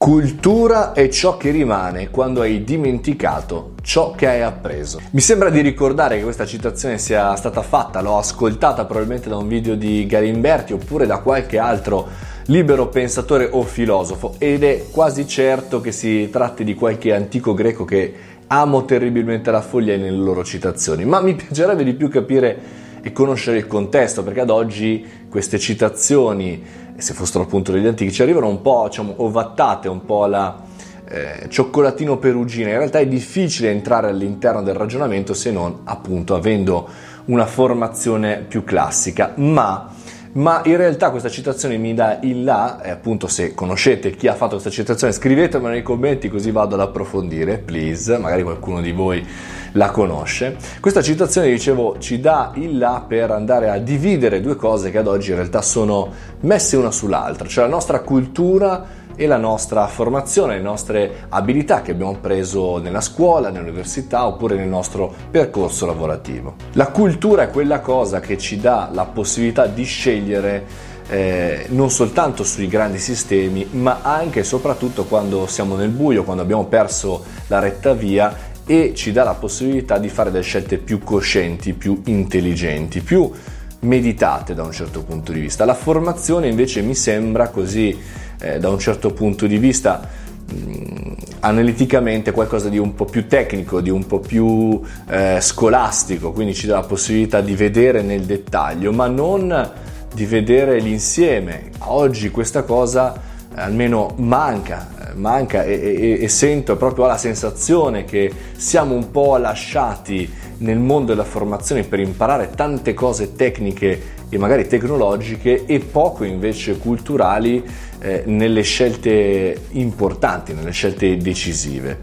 Cultura è ciò che rimane quando hai dimenticato ciò che hai appreso. Mi sembra di ricordare che questa citazione sia stata fatta, l'ho ascoltata probabilmente da un video di Galimberti oppure da qualche altro libero pensatore o filosofo ed è quasi certo che si tratti di qualche antico greco che amo terribilmente la foglia nelle loro citazioni, ma mi piacerebbe di più capire e conoscere il contesto, perché ad oggi queste citazioni, se fossero appunto degli antichi, ci arrivano un po' diciamo, ovattate, un po' alla eh, cioccolatino perugina. In realtà è difficile entrare all'interno del ragionamento se non appunto avendo una formazione più classica, ma ma in realtà questa citazione mi dà il là, e appunto se conoscete chi ha fatto questa citazione scrivetemelo nei commenti così vado ad approfondire, please, magari qualcuno di voi la conosce. Questa citazione, dicevo, ci dà il là per andare a dividere due cose che ad oggi in realtà sono messe una sull'altra, cioè la nostra cultura e la nostra formazione, le nostre abilità che abbiamo preso nella scuola, nell'università oppure nel nostro percorso lavorativo. La cultura è quella cosa che ci dà la possibilità di scegliere eh, non soltanto sui grandi sistemi, ma anche e soprattutto quando siamo nel buio, quando abbiamo perso la retta via e ci dà la possibilità di fare delle scelte più coscienti, più intelligenti, più meditate da un certo punto di vista. La formazione invece mi sembra così eh, da un certo punto di vista mh, mm, analiticamente qualcosa di un po' più tecnico, di un po' più eh, scolastico, quindi ci dà la possibilità di vedere nel dettaglio, ma non di vedere l'insieme. Oggi questa cosa eh, almeno manca, eh, manca e, e, e sento proprio la sensazione che siamo un po' lasciati nel mondo della formazione per imparare tante cose tecniche e magari tecnologiche e poco invece culturali eh, nelle scelte importanti, nelle scelte decisive.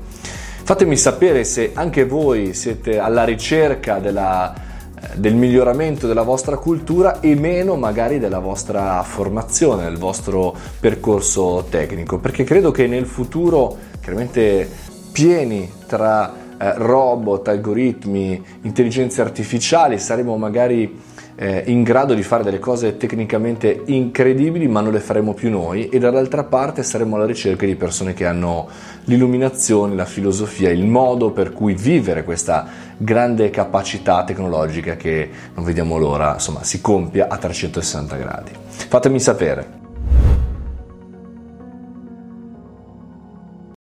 Fatemi sapere se anche voi siete alla ricerca della, eh, del miglioramento della vostra cultura e meno magari della vostra formazione, del vostro percorso tecnico, perché credo che nel futuro, chiaramente pieni tra eh, robot, algoritmi, intelligenze artificiali, saremo magari eh, in grado di fare delle cose tecnicamente incredibili, ma non le faremo più noi, e dall'altra parte saremo alla ricerca di persone che hanno l'illuminazione, la filosofia, il modo per cui vivere questa grande capacità tecnologica che non vediamo l'ora, insomma, si compia a 360 gradi. Fatemi sapere.